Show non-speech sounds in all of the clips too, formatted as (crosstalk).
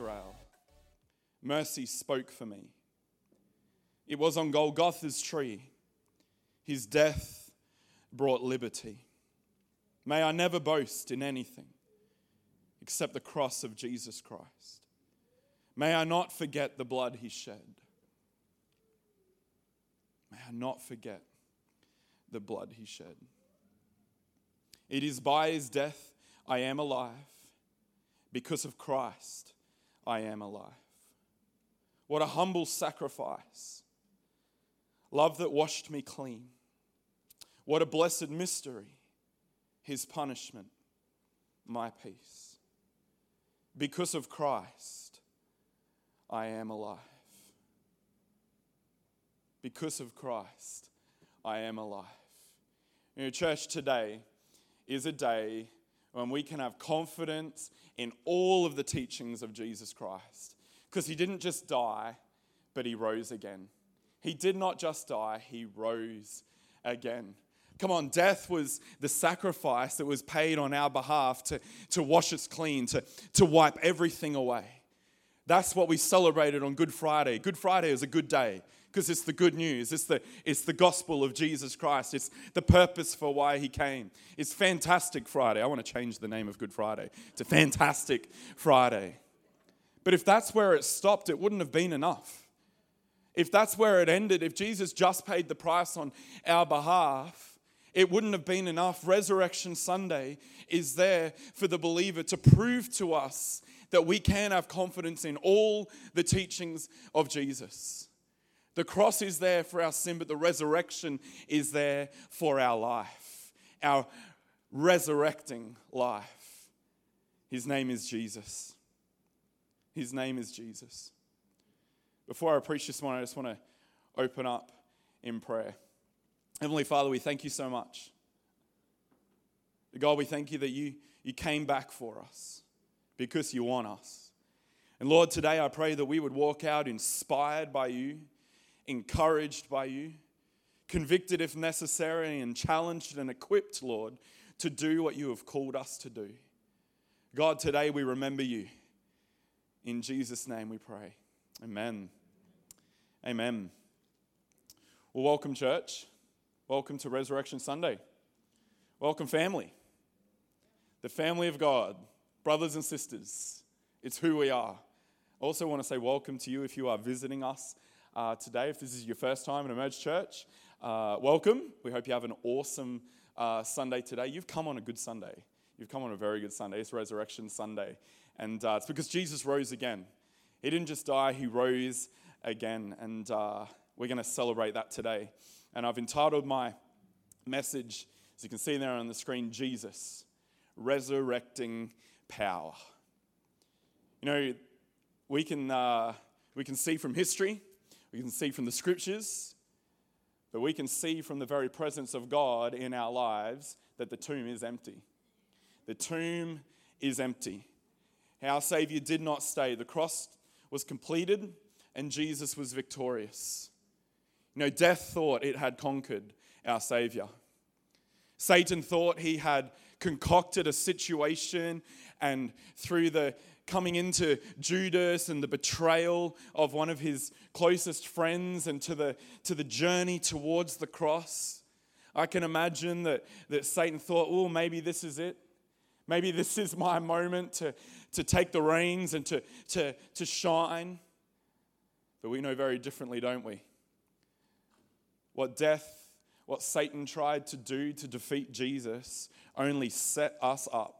Israel, mercy spoke for me. It was on Golgotha's tree, his death brought liberty. May I never boast in anything except the cross of Jesus Christ. May I not forget the blood he shed. May I not forget the blood he shed. It is by his death I am alive. Because of Christ, I am alive. What a humble sacrifice. Love that washed me clean. What a blessed mystery. His punishment, my peace. Because of Christ, I am alive. Because of Christ, I am alive. You know, church, today is a day when we can have confidence in all of the teachings of Jesus Christ. Because he didn't just die, but he rose again. He did not just die, he rose again. Come on, death was the sacrifice that was paid on our behalf to, to wash us clean, to, to wipe everything away. That's what we celebrated on Good Friday. Good Friday is a good day because it's the good news. It's the, it's the gospel of Jesus Christ. It's the purpose for why he came. It's Fantastic Friday. I want to change the name of Good Friday to Fantastic Friday. But if that's where it stopped, it wouldn't have been enough. If that's where it ended, if Jesus just paid the price on our behalf, it wouldn't have been enough. Resurrection Sunday is there for the believer to prove to us that we can have confidence in all the teachings of Jesus. The cross is there for our sin, but the resurrection is there for our life, our resurrecting life. His name is Jesus. His name is Jesus. Before I preach this morning, I just want to open up in prayer. Heavenly Father, we thank you so much. God, we thank you that you, you came back for us because you want us. And Lord, today I pray that we would walk out inspired by you encouraged by you, convicted if necessary, and challenged and equipped, Lord, to do what you have called us to do. God, today we remember you. In Jesus' name we pray. Amen. Amen. Well, welcome, church. Welcome to Resurrection Sunday. Welcome, family. The family of God, brothers and sisters. It's who we are. I also want to say welcome to you if you are visiting us uh, today. If this is your first time in Emerge Church, uh, welcome. We hope you have an awesome uh, Sunday today. You've come on a good Sunday. You've come on a very good Sunday. It's Resurrection Sunday. And uh, it's because Jesus rose again. He didn't just die, He rose again. And uh, we're going to celebrate that today. And I've entitled my message, as you can see there on the screen, Jesus, Resurrecting Power. You know, we can, uh, we can see from history we can see from the scriptures, but we can see from the very presence of God in our lives that the tomb is empty. The tomb is empty. Our Savior did not stay. The cross was completed and Jesus was victorious. You know, death thought it had conquered our Savior. Satan thought he had concocted a situation, and through the coming into Judas and the betrayal of one of his closest friends and to the, to the journey towards the cross. I can imagine that, that Satan thought, oh, maybe this is it. Maybe (laughs) this is my moment to, to take the reins and to, to, to shine. But we know very differently, don't we? What death, what Satan tried to do to defeat Jesus, only set us up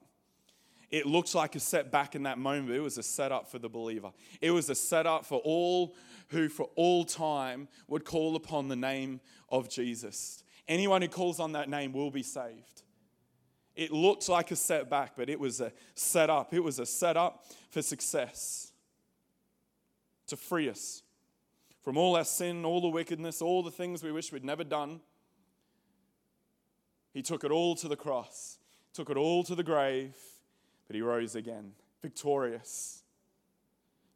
it looks like a setback in that moment. It was a setup for the believer. It was a setup for all who, for all time, would call upon the name of Jesus. Anyone who calls on that name will be saved. It looked like a setback, but it was a setup. It was a setup for success to free us from all our sin, all the wickedness, all the things we wish we'd never done. He took it all to the cross, took it all to the grave but he rose again, victorious.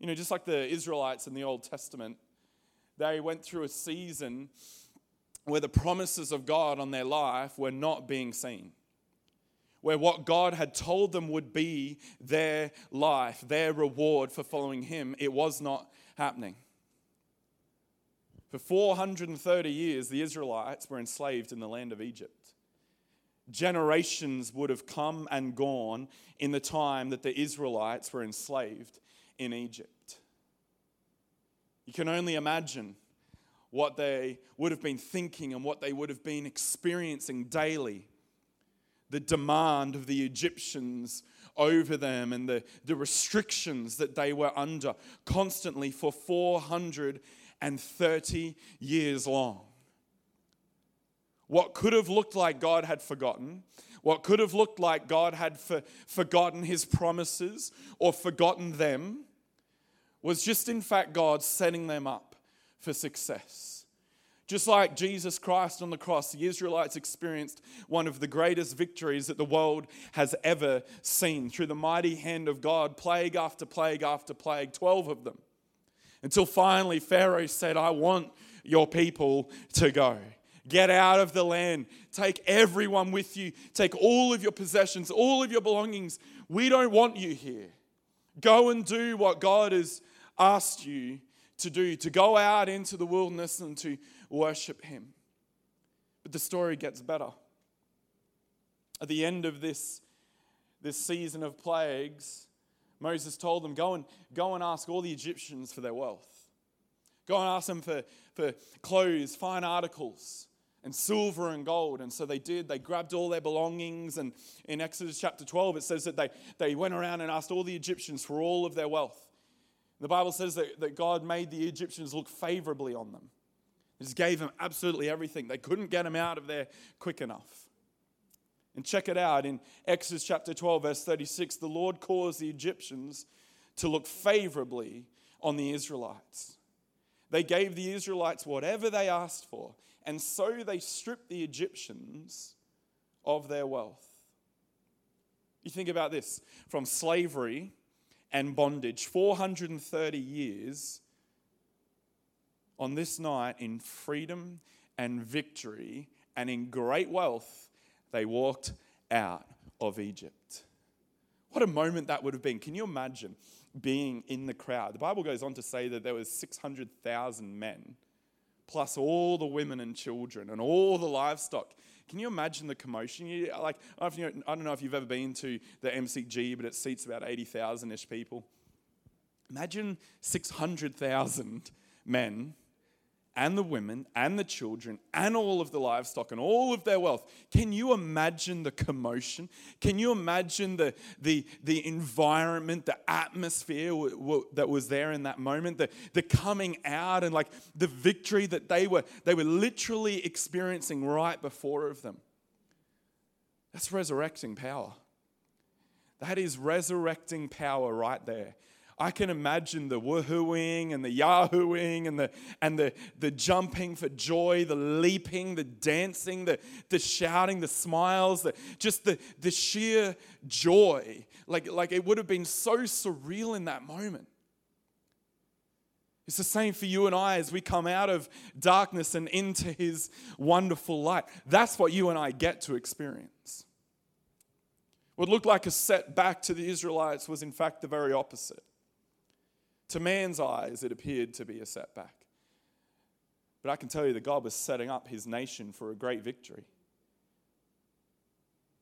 You know, just like the Israelites in the Old Testament, they went through a season where the promises of God on their life were not being seen, where what God had told them would be their life, their reward for following Him, it was not happening. For 430 years, the Israelites were enslaved in the land of Egypt. Generations would have come and gone in the time that the Israelites were enslaved in Egypt. You can only imagine what they would have been thinking and what they would have been experiencing daily. The demand of the Egyptians over them and the, the restrictions that they were under constantly for 430 years long. What could have looked like God had forgotten, what could have looked like God had for, forgotten his promises or forgotten them, was just in fact God setting them up for success. Just like Jesus Christ on the cross, the Israelites experienced one of the greatest victories that the world has ever seen through the mighty hand of God, plague after plague after plague, 12 of them. Until finally Pharaoh said, I want your people to go. Get out of the land. Take everyone with you. Take all of your possessions, all of your belongings. We don't want you here. Go and do what God has asked you to do, to go out into the wilderness and to worship Him. But the story gets better. At the end of this, this season of plagues, Moses told them, go and, go and ask all the Egyptians for their wealth. Go and ask them for, for clothes, fine articles, and silver and gold. And so they did. They grabbed all their belongings. And in Exodus chapter 12, it says that they, they went around and asked all the Egyptians for all of their wealth. The Bible says that, that God made the Egyptians look favorably on them. He just gave them absolutely everything. They couldn't get them out of there quick enough. And check it out in Exodus chapter 12, verse 36 the Lord caused the Egyptians to look favorably on the Israelites. They gave the Israelites whatever they asked for, and so they stripped the Egyptians of their wealth. You think about this from slavery and bondage, 430 years, on this night in freedom and victory and in great wealth, they walked out of Egypt. What a moment that would have been. Can you imagine being in the crowd? The Bible goes on to say that there was 600,000 men, plus all the women and children and all the livestock can you imagine the commotion? You, like, I don't, know if you've ever been to the MCG, but it seats about 80,000 ish people. Imagine 600,000 men and the women and the children and all of the livestock and all of their wealth. Can you imagine the commotion? Can you imagine the, the, the environment, the atmosphere w- w- that was there in that moment, the, the coming out and like the victory that they were, they were literally experiencing right before of them? That's resurrecting power. That is resurrecting power right there. I can imagine the woohooing and the yahooing and the and the, the jumping for joy, the leaping, the dancing, the, the shouting, the smiles, the, just the, the sheer joy. Like, like it would have been so surreal in that moment. It's the same for you and I as we come out of darkness and into his wonderful light. That's what you and I get to experience. What looked like a setback to the Israelites was, in fact, the very opposite. To man's eyes, it appeared to be a setback. But I can tell you that God was setting up his nation for a great victory.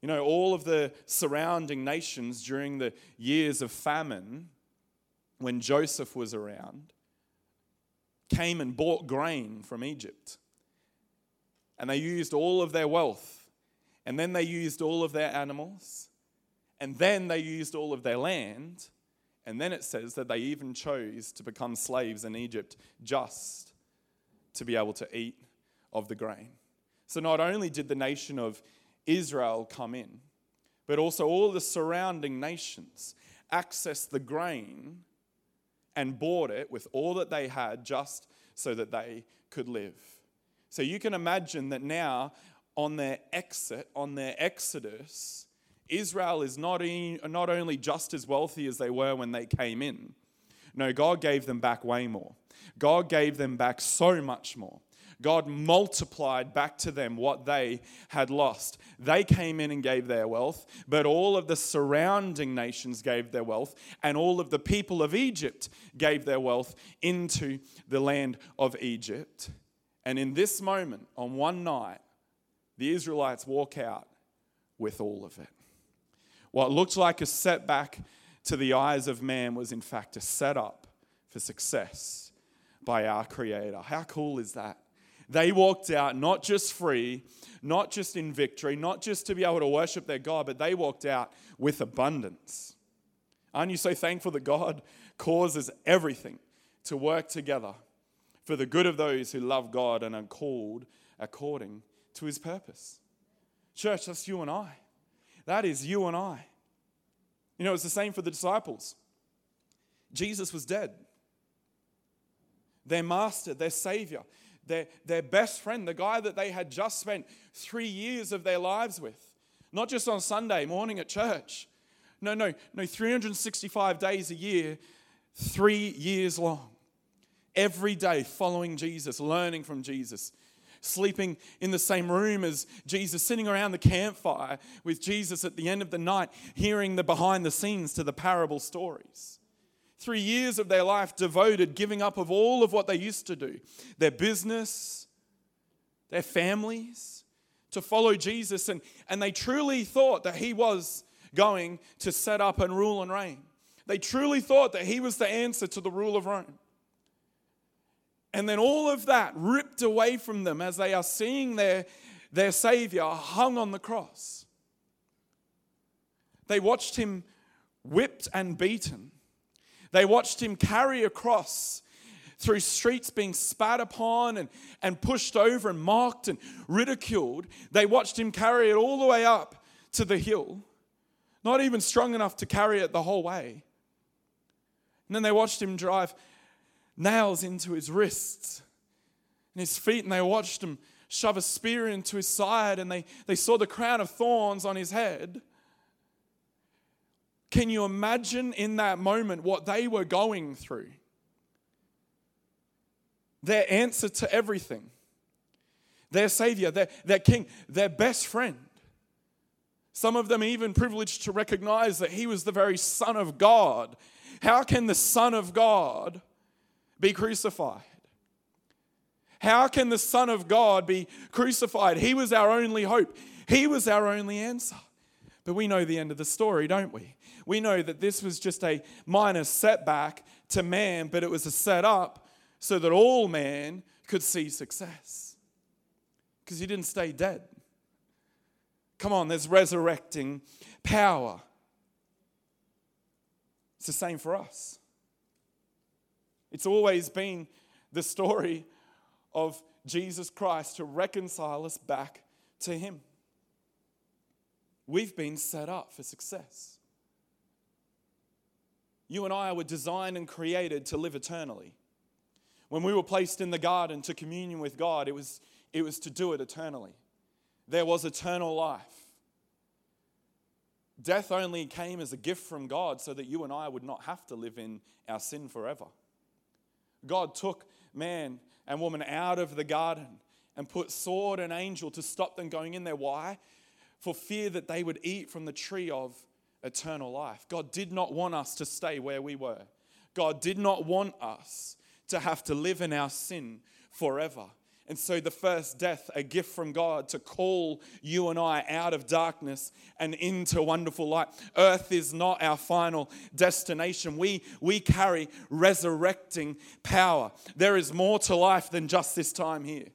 You know, all of the surrounding nations during the years of famine, when Joseph was around, came and bought grain from Egypt. And they used all of their wealth. And then they used all of their animals. And then they used all of their land and then it says that they even chose to become slaves in Egypt just to be able to eat of the grain. So not only did the nation of Israel come in, but also all the surrounding nations accessed the grain and bought it with all that they had just so that they could live. So you can imagine that now, on their exit, on their exodus, Israel is not, in, not only just as wealthy as they were when they came in, no, God gave them back way more. God gave them back so much more. God multiplied back to them what they had lost. They came in and gave their wealth, but all of the surrounding nations gave their wealth, and all of the people of Egypt gave their wealth into the land of Egypt. And in this moment, on one night, the Israelites walk out with all of it. What looked like a setback to the eyes of man was, in fact, a setup for success by our Creator. How cool is that? They walked out not just free, not just in victory, not just to be able to worship their God, but they walked out with abundance. Aren't you so thankful that God causes everything to work together for the good of those who love God and are called according to his purpose? Church, that's you and I. That is you and I. You know, it's the same for the disciples. Jesus was dead. Their master, their savior, their, their best friend, the guy that they had just spent three years of their lives with. Not just on Sunday morning at church. No, no, no, 365 days a year, three years long. Every day following Jesus, learning from Jesus, sleeping in the same room as Jesus, sitting around the campfire with Jesus at the end of the night, hearing the behind the scenes to the parable stories. Three years of their life devoted, giving up of all of what they used to do their business, their families, to follow Jesus. And, and they truly thought that He was going to set up and rule and reign. They truly thought that He was the answer to the rule of Rome. And then all of that ripped away from them as they are seeing their, their Savior hung on the cross. They watched him whipped and beaten. They watched him carry a cross through streets being spat upon and, and pushed over and mocked and ridiculed. They watched him carry it all the way up to the hill, not even strong enough to carry it the whole way. And then they watched him drive nails into his wrists and his feet, and they watched him shove a spear into his side, and they, they saw the crown of thorns on his head. Can you imagine in that moment what they were going through? Their answer to everything, their Savior, their, their King, their best friend. Some of them even privileged to recognize that He was the very Son of God. How can the Son of God be crucified? How can the Son of God be crucified? He was our only hope, He was our only answer. But we know the end of the story, don't we? We know that this was just a minor setback to man, but it was a setup so that all man could see success. Because he didn't stay dead. Come on, there's resurrecting power. It's the same for us. It's always been the story of Jesus Christ to reconcile us back to Him. We've been set up for success. You and I were designed and created to live eternally. When we were placed in the garden to communion with God, it was, it was to do it eternally. There was eternal life. Death only came as a gift from God so that you and I would not have to live in our sin forever. God took man and woman out of the garden and put sword and angel to stop them going in there. Why? For fear that they would eat from the tree of eternal life. God did not want us to stay where we were. God did not want us to have to live in our sin forever. And so, the first death, a gift from God to call you and I out of darkness and into wonderful light. Earth is not our final destination. We, we carry resurrecting power. There is more to life than just this time here.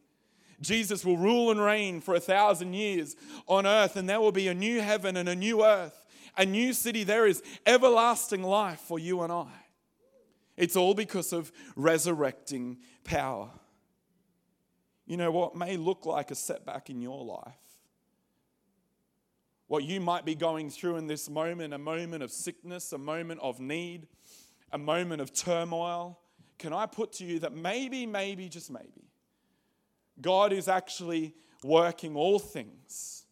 Jesus will rule and reign for a thousand years on earth, and there will be a new heaven and a new earth, a new city. There is everlasting life for you and I. It's all because of resurrecting power you know, what may look like a setback in your life. What you might be going through in this moment a moment of sickness, a moment of need, a moment of turmoil. Can I put to you that maybe, maybe, just maybe, God is actually working all things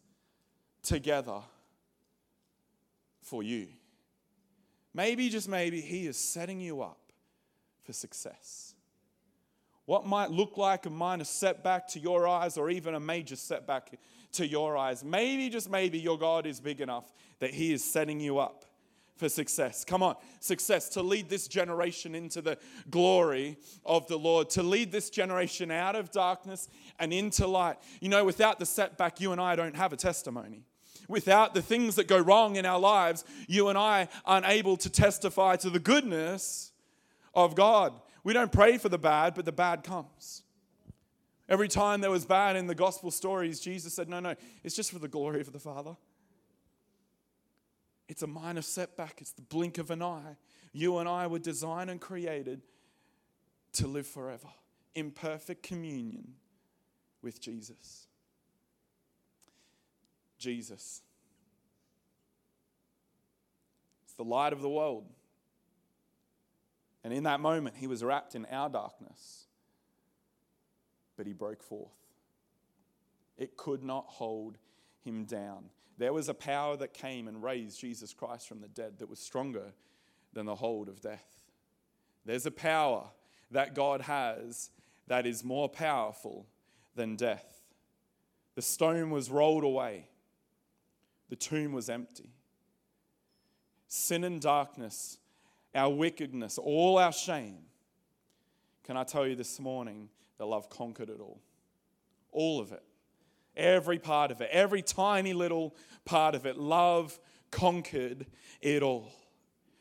together for you? Maybe, just maybe, He is setting you up for success. What might look like a minor setback to your eyes or even a major setback to your eyes. Maybe, just maybe, your God is big enough that He is setting you up for success. Come on, success to lead this generation into the glory of the Lord, to lead this generation out of darkness and into light. You know, without the setback, you and I don't have a testimony. Without the things that go wrong in our lives, you and I aren't able to testify to the goodness of God. We don't pray for the bad, but the bad comes. Every time there was bad in the gospel stories, Jesus said, No, no, it's just for the glory of the Father. It's a minor setback, it's the blink of an eye. You and I were designed and created to live forever in perfect communion with Jesus. Jesus. It's the light of the world. And in that moment, he was wrapped in our darkness, but he broke forth. It could not hold him down. There was a power that came and raised Jesus Christ from the dead that was stronger than the hold of death. There's a power that God has that is more powerful than death. The stone was rolled away, the tomb was empty. Sin and darkness, our wickedness, all our shame. Can I tell you this morning that love conquered it all? All of it. Every part of it, every tiny little part of it. Love conquered it all.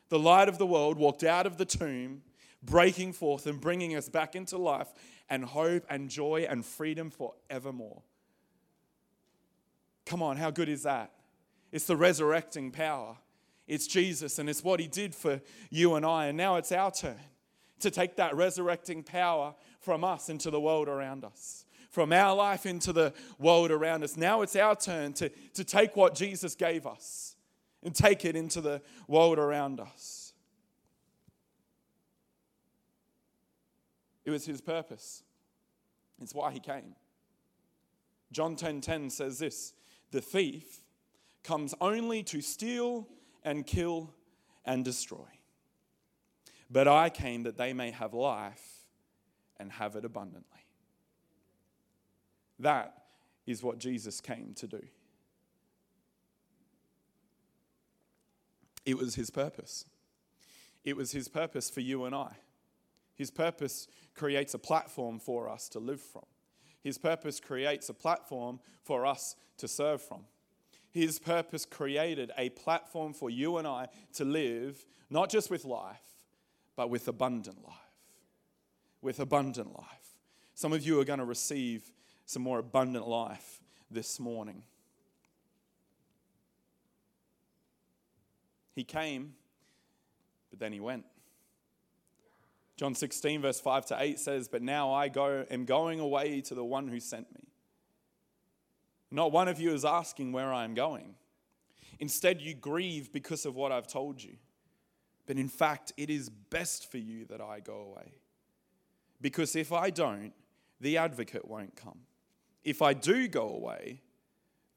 The light of the world walked out of the tomb, breaking forth and bringing us back into life and hope and joy and freedom forevermore. Come on, how good is that? It's the resurrecting power. It's Jesus, and it's what He did for you and I. And now it's our turn to take that resurrecting power from us into the world around us from our life into the world around us. Now it's our turn to, to take what Jesus gave us and take it into the world around us. It was his purpose. It's why he came. John 10:10 10, 10 says this, the thief comes only to steal and kill and destroy. But I came that they may have life and have it abundantly. That is what Jesus came to do. It was his purpose. It was his purpose for you and I. His purpose creates a platform for us to live from. His purpose creates a platform for us to serve from. His purpose created a platform for you and I to live, not just with life, but with abundant life. With abundant life. Some of you are going to receive some more abundant life this morning. He came, but then he went. John 16, verse 5 to 8 says, But now I go, am going away to the one who sent me. Not one of you is asking where I am going. Instead, you grieve because of what I've told you. But in fact, it is best for you that I go away. Because if I don't, the advocate won't come. If I do go away,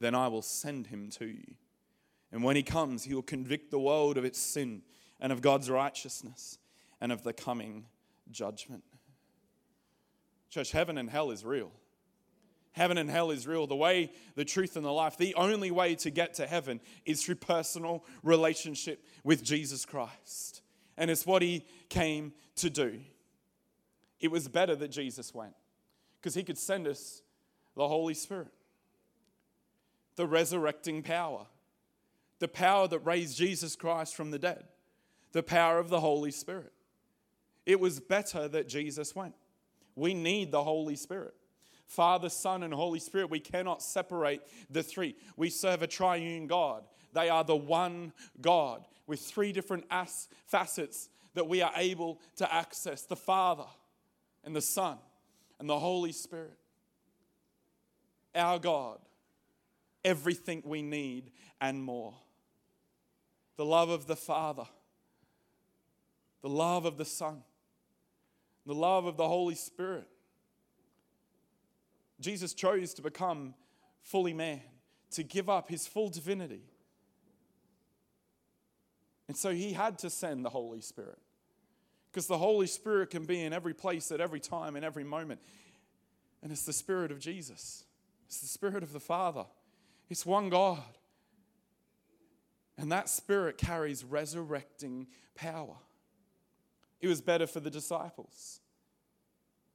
then I will send him to you. And when he comes, he will convict the world of its sin and of God's righteousness and of the coming judgment. Church, heaven and hell is real. Heaven and hell is real. The way, the truth, and the life, the only way to get to heaven is through personal relationship with Jesus Christ. And it's what he came to do. It was better that Jesus went because he could send us the Holy Spirit, the resurrecting power, the power that raised Jesus Christ from the dead, the power of the Holy Spirit. It was better that Jesus went. We need the Holy Spirit. Father, Son, and Holy Spirit, we cannot separate the three. We serve a triune God. They are the one God with three different as- facets that we are able to access the Father, and the Son, and the Holy Spirit our God everything we need and more. The love of the Father, the love of the Son, the love of the Holy Spirit. Jesus chose to become fully man, to give up his full divinity. And so he had to send the Holy Spirit. Because the Holy Spirit can be in every place at every time, in every moment. And it's the Spirit of Jesus, it's the Spirit of the Father. It's one God. And that Spirit carries resurrecting power. It was better for the disciples.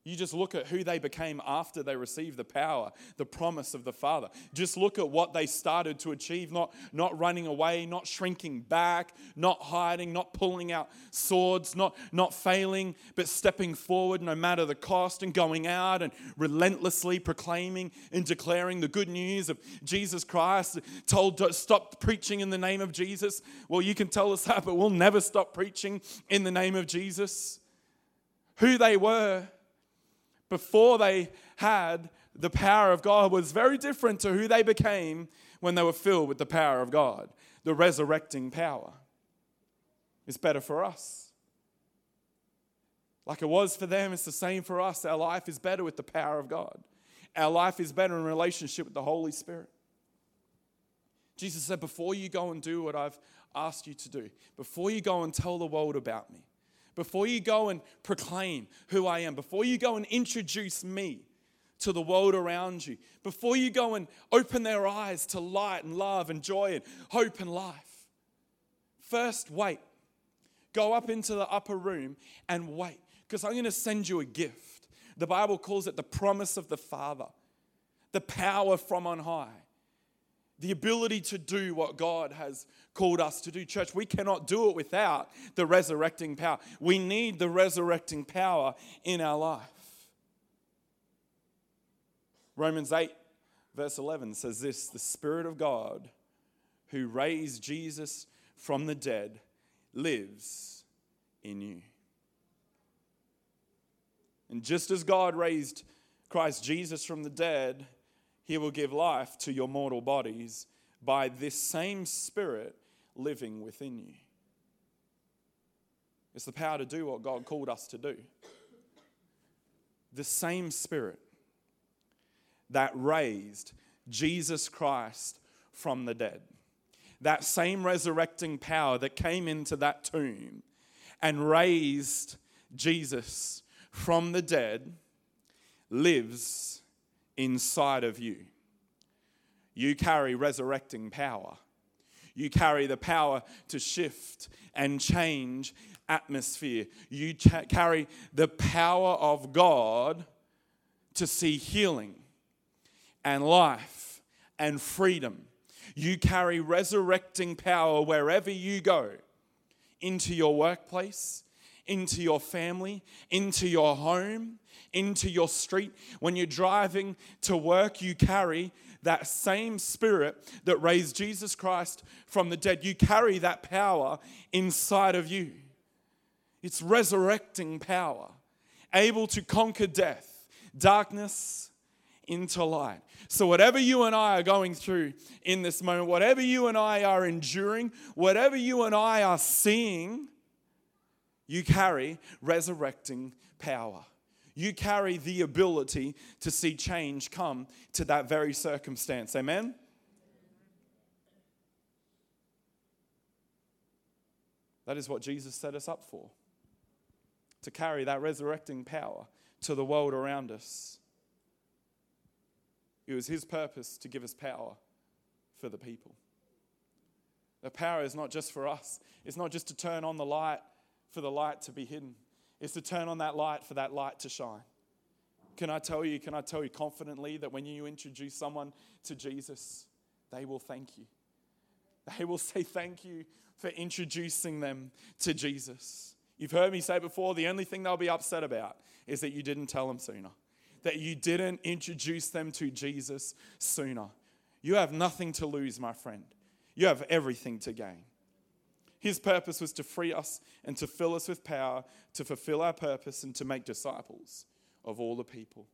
You just look at who they became after they received the power, the promise of the Father. Just look at what they started to achieve, not, not running away, not shrinking back, not hiding, not pulling out swords, not, not failing, but stepping forward no matter the cost and going out and relentlessly proclaiming and declaring the good news of Jesus Christ. Told to stop preaching in the name of Jesus. Well, you can tell us that, but we'll never stop preaching in the name of Jesus. Who they were before they had the power of God was very different to who they became when they were filled with the power of God, the resurrecting power. It's better for us. Like it was for them, it's the same for us. Our life is better with the power of God. Our life is better in relationship with the Holy Spirit. Jesus said, Before you go and do what I've asked you to do, before you go and tell the world about me, before you go and proclaim who I am, before you go and introduce me to the world around you, before you go and open their eyes to light and love and joy and hope and life, first wait. Go up into the upper room and wait because I'm going to send you a gift. The Bible calls it the promise of the Father, the power from on high the ability to do what God has called us to do. Church, we cannot do it without the resurrecting power. We need the resurrecting power in our life. Romans 8, verse 11 says this The Spirit of God who raised Jesus from the dead lives in you. And just as God raised Christ Jesus from the dead, he will give life to your mortal bodies by this same Spirit living within you. It's the power to do what God called us to do. The same Spirit that raised Jesus Christ from the dead, that same resurrecting power that came into that tomb and raised Jesus from the dead lives inside of you. You carry resurrecting power. You carry the power to shift and change atmosphere. You cha- carry the power of God to see healing and life and freedom. You carry resurrecting power wherever you go into your workplace, into your family, into your home, into your street. When you're driving to work, you carry that same spirit that raised Jesus Christ from the dead. You carry that power inside of you. It's resurrecting power, able to conquer death, darkness into light. So, whatever you and I are going through in this moment, whatever you and I are enduring, whatever you and I are seeing, you carry resurrecting power. You carry the ability to see change come to that very circumstance. Amen? That is what Jesus set us up for to carry that resurrecting power to the world around us. It was His purpose to give us power for the people. The power is not just for us, it's not just to turn on the light for the light to be hidden is to turn on that light for that light to shine. Can I tell you, can I tell you confidently that when you introduce someone to Jesus, they will thank you. They will (laughs) say thank you for introducing them to Jesus. You've heard me say before, the only thing they'll be upset about is that you didn't tell them sooner, that you didn't introduce them to Jesus sooner. You have nothing to lose, my friend. You have everything to gain. His purpose was to free us and to fill us with power to fulfill our purpose and to make disciples of all the people.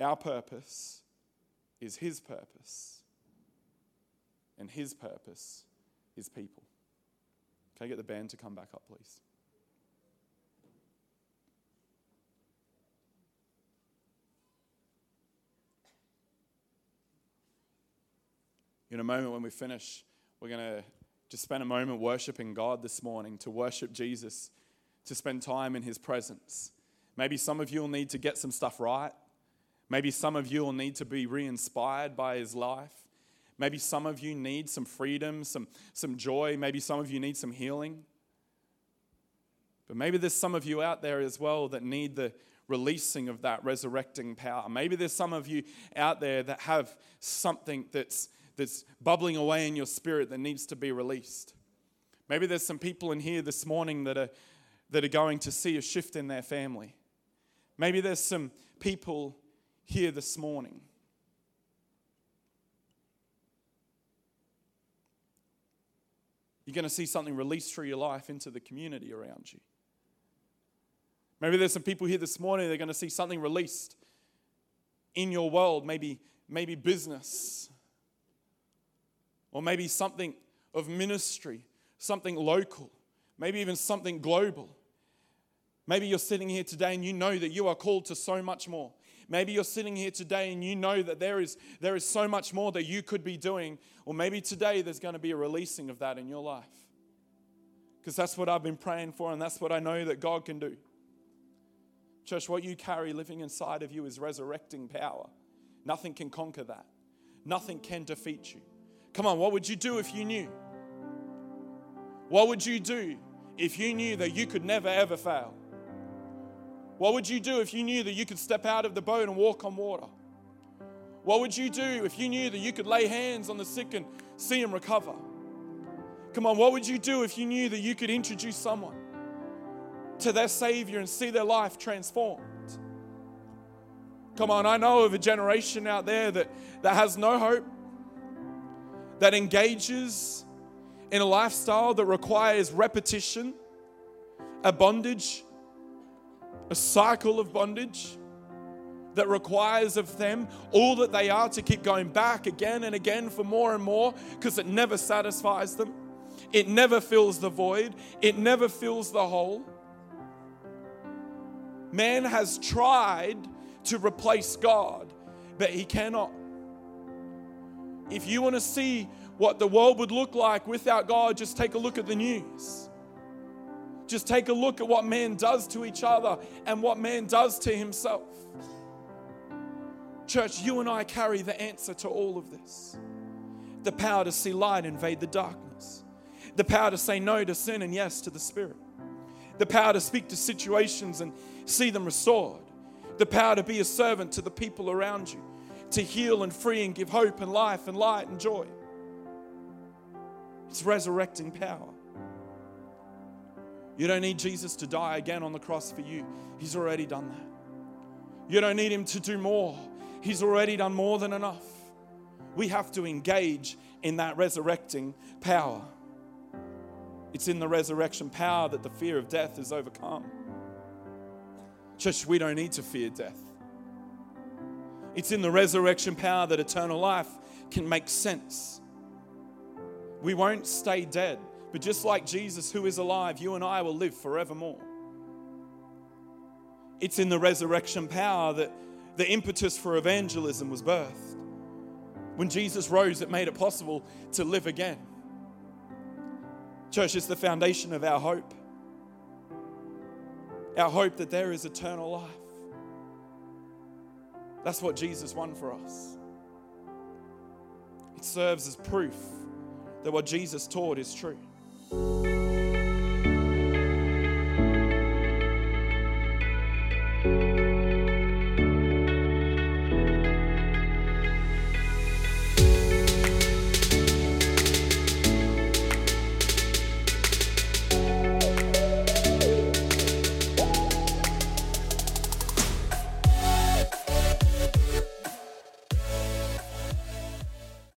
Our purpose is His purpose, and His purpose is people. Can I get the band to come back up, please? In a moment when we finish, we're going to just spend a moment worshiping God this morning, to worship Jesus, to spend time in His presence. Maybe some of you will need to get some stuff right. Maybe some of you will need to be re inspired by His life. Maybe some of you need some freedom, some, some joy. Maybe some of you need some healing. But maybe there's some of you out there as well that need the releasing of that resurrecting power. Maybe there's some of you out there that have something that's, that's bubbling away in your spirit that needs to be released. Maybe there's some people in here this morning that are, that are going to see a shift in their family. Maybe there's some people here this morning. You're going to see something released through your life into the community around you. Maybe there's some people here this morning, they're going to see something released in your world, maybe, maybe business, or maybe something of ministry, something local, maybe even something global. Maybe you're sitting here today and you know that you are called to so much more. Maybe you're sitting here today and you know that there is, there is so much more that you could be doing. Or maybe today there's going to be a releasing of that in your life. Because that's what I've been praying for and that's what I know that God can do. Church, what you carry living inside of you is resurrecting power. Nothing can conquer that, nothing can defeat you. Come on, what would you do if you knew? What would you do if you knew that you could never ever fail? What would you do if you knew that you could step out of the boat and walk on water? What would you do if you knew that you could lay hands on the sick and see them recover? Come on, what would you do if you knew that you could introduce someone to their Savior and see their life transformed. Come on, I know of a generation out there that, that has no hope, that engages in a lifestyle that requires repetition, a bondage, a cycle of bondage that requires of them all that they are to keep going back again and again for more and more because it never satisfies them. It never fills the void, it never fills the hole. Man has tried to replace God, but he cannot. If you want to see what the world would look like without God, just take a look at the news. Just take a look at what man does to each other and what man does to himself. Church, you and I carry the answer to all of this. The power to see light invade the darkness, the power to say no to sin and yes to the Spirit, the power to speak to situations and see them restored, the power to be a servant to the people around you, to heal and free and give hope and life and light and joy. It's resurrecting power. You don't need Jesus to die again on the cross for you, He's already done that. You don't need Him to do more, He's already done more than enough. We have to engage in that resurrecting power. It's in the resurrection power that the fear of death is overcome. Church, we don't need to fear death. It's in the resurrection power that eternal life can make sense. We won't stay dead, but just like Jesus, who is alive, you and I will live forevermore. It's in the resurrection power that the impetus for evangelism was birthed. When Jesus rose, it made it possible to live again. Church, is the foundation of our hope our hope that there is eternal life. That's what Jesus won for us. It serves as proof that what Jesus taught is true.